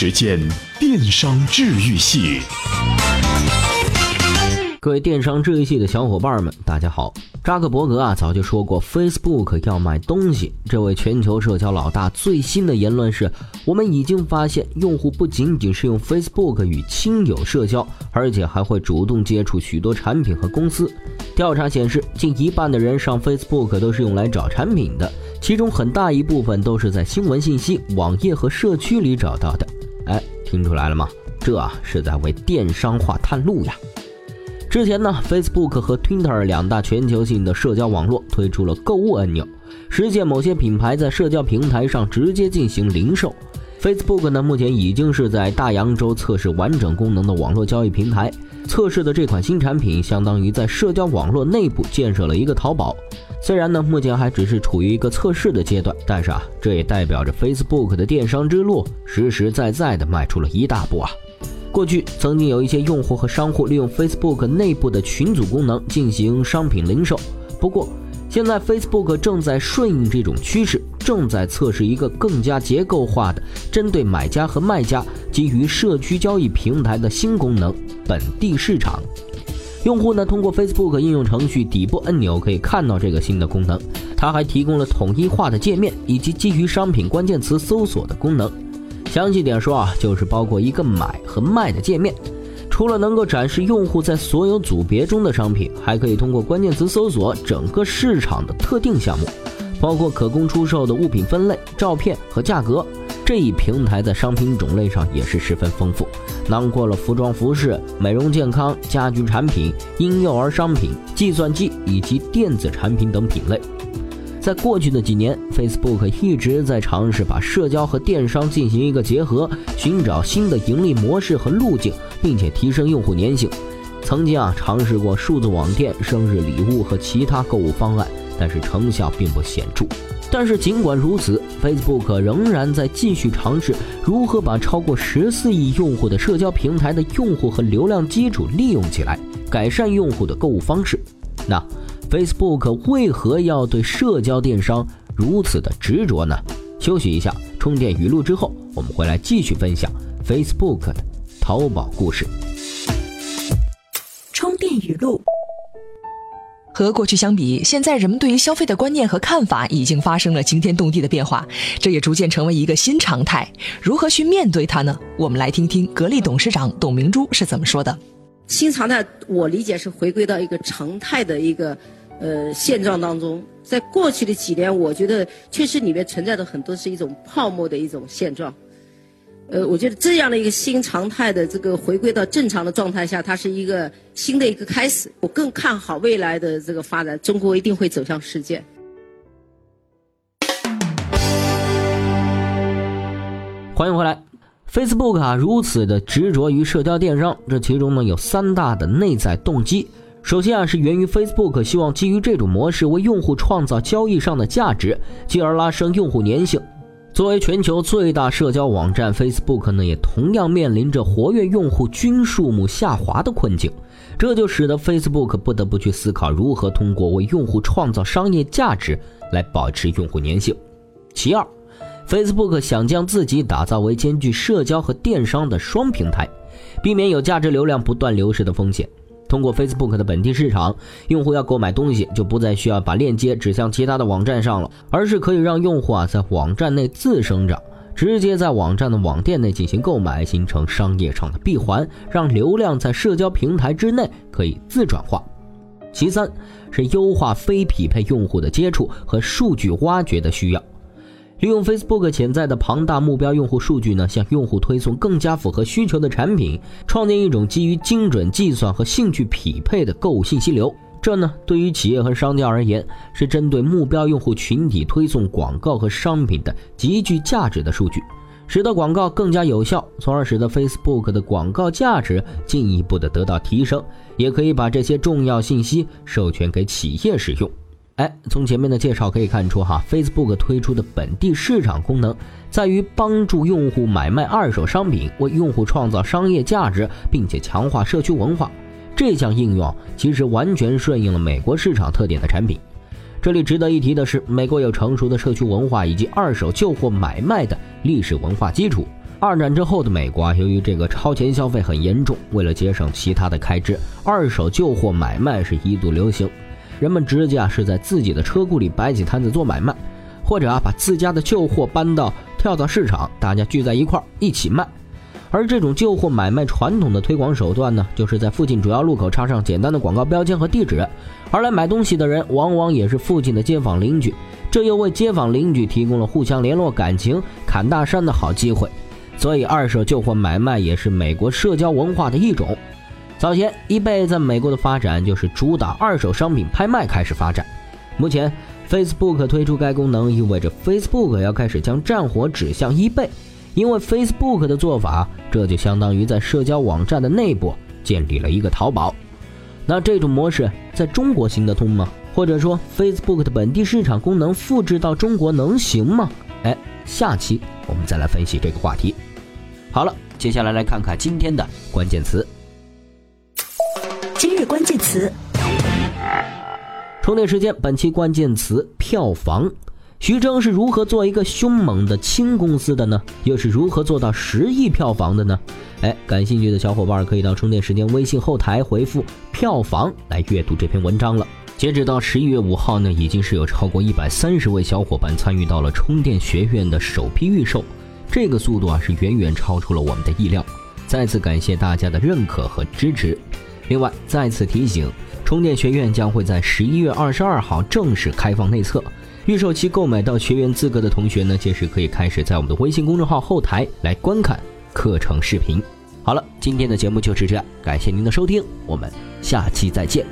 时间，电商治愈系。各位电商治愈系的小伙伴们，大家好。扎克伯格啊，早就说过 Facebook 要卖东西。这位全球社交老大最新的言论是：我们已经发现，用户不仅仅是用 Facebook 与亲友社交，而且还会主动接触许多产品和公司。调查显示，近一半的人上 Facebook 都是用来找产品的，其中很大一部分都是在新闻信息、网页和社区里找到的。哎，听出来了吗？这是在为电商化探路呀。之前呢，Facebook 和 Twitter 两大全球性的社交网络推出了购物按钮，实现某些品牌在社交平台上直接进行零售。Facebook 呢，目前已经是在大洋洲测试完整功能的网络交易平台。测试的这款新产品，相当于在社交网络内部建设了一个淘宝。虽然呢，目前还只是处于一个测试的阶段，但是啊，这也代表着 Facebook 的电商之路实实在在的迈出了一大步啊。过去曾经有一些用户和商户利用 Facebook 内部的群组功能进行商品零售，不过现在 Facebook 正在顺应这种趋势，正在测试一个更加结构化的针对买家和卖家基于社区交易平台的新功能——本地市场。用户呢通过 Facebook 应用程序底部按钮可以看到这个新的功能，它还提供了统一化的界面以及基于商品关键词搜索的功能。详细点说啊，就是包括一个买和卖的界面，除了能够展示用户在所有组别中的商品，还可以通过关键词搜索整个市场的特定项目，包括可供出售的物品分类、照片和价格。这一平台在商品种类上也是十分丰富，囊括了服装、服饰、美容健康、家居产品、婴幼儿商品、计算机以及电子产品等品类。在过去的几年，Facebook 一直在尝试把社交和电商进行一个结合，寻找新的盈利模式和路径，并且提升用户粘性。曾经啊，尝试过数字网店、生日礼物和其他购物方案，但是成效并不显著。但是尽管如此，Facebook 仍然在继续尝试如何把超过十四亿用户的社交平台的用户和流量基础利用起来，改善用户的购物方式。那。Facebook 为何要对社交电商如此的执着呢？休息一下，充电语录之后，我们回来继续分享 Facebook 的淘宝故事。充电语录：和过去相比，现在人们对于消费的观念和看法已经发生了惊天动地的变化，这也逐渐成为一个新常态。如何去面对它呢？我们来听听格力董事长董明珠是怎么说的。新常态，我理解是回归到一个常态的一个。呃，现状当中，在过去的几年，我觉得确实里面存在的很多是一种泡沫的一种现状。呃，我觉得这样的一个新常态的这个回归到正常的状态下，它是一个新的一个开始。我更看好未来的这个发展，中国一定会走向世界。欢迎回来，Facebook 啊，如此的执着于社交电商，这其中呢有三大的内在动机。首先啊，是源于 Facebook 希望基于这种模式为用户创造交易上的价值，进而拉升用户粘性。作为全球最大社交网站，Facebook 呢也同样面临着活跃用户均数目下滑的困境，这就使得 Facebook 不得不去思考如何通过为用户创造商业价值来保持用户粘性。其二，Facebook 想将自己打造为兼具社交和电商的双平台，避免有价值流量不断流失的风险。通过 Facebook 的本地市场，用户要购买东西就不再需要把链接指向其他的网站上了，而是可以让用户啊在网站内自生长，直接在网站的网店内进行购买，形成商业上的闭环，让流量在社交平台之内可以自转化。其三是优化非匹配用户的接触和数据挖掘的需要。利用 Facebook 潜在的庞大目标用户数据呢，向用户推送更加符合需求的产品，创建一种基于精准计算和兴趣匹配的购物信息流。这呢，对于企业和商家而言，是针对目标用户群体推送广告和商品的极具价值的数据，使得广告更加有效，从而使得 Facebook 的广告价值进一步的得到提升。也可以把这些重要信息授权给企业使用。哎，从前面的介绍可以看出，哈，Facebook 推出的本地市场功能，在于帮助用户买卖二手商品，为用户创造商业价值，并且强化社区文化。这项应用其实完全顺应了美国市场特点的产品。这里值得一提的是，美国有成熟的社区文化以及二手旧货买卖的历史文化基础，二战之后的美国啊，由于这个超前消费很严重，为了节省其他的开支，二手旧货买卖是一度流行。人们直接啊是在自己的车库里摆起摊子做买卖，或者啊把自家的旧货搬到跳蚤市场，大家聚在一块儿一起卖。而这种旧货买卖传统的推广手段呢，就是在附近主要路口插上简单的广告标签和地址，而来买东西的人往往也是附近的街坊邻居，这又为街坊邻居提供了互相联络感情、侃大山的好机会。所以，二手旧货买卖也是美国社交文化的一种。早前，eBay 在美国的发展就是主打二手商品拍卖开始发展。目前，Facebook 推出该功能，意味着 Facebook 要开始将战火指向 eBay。因为 Facebook 的做法，这就相当于在社交网站的内部建立了一个淘宝。那这种模式在中国行得通吗？或者说，Facebook 的本地市场功能复制到中国能行吗？哎，下期我们再来分析这个话题。好了，接下来来看看今天的关键词。今日关键词：充电时间。本期关键词：票房。徐峥是如何做一个凶猛的轻公司的呢？又是如何做到十亿票房的呢？哎，感兴趣的小伙伴可以到充电时间微信后台回复“票房”来阅读这篇文章了。截止到十一月五号呢，已经是有超过一百三十位小伙伴参与到了充电学院的首批预售。这个速度啊，是远远超出了我们的意料。再次感谢大家的认可和支持。另外，再次提醒，充电学院将会在十一月二十二号正式开放内测。预售期购买到学员资格的同学呢，届时可以开始在我们的微信公众号后台来观看课程视频。好了，今天的节目就是这样，感谢您的收听，我们下期再见。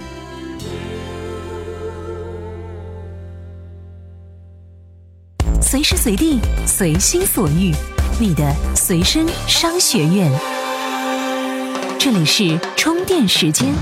随时随地，随心所欲，你的随身商学院。这里是充电时间。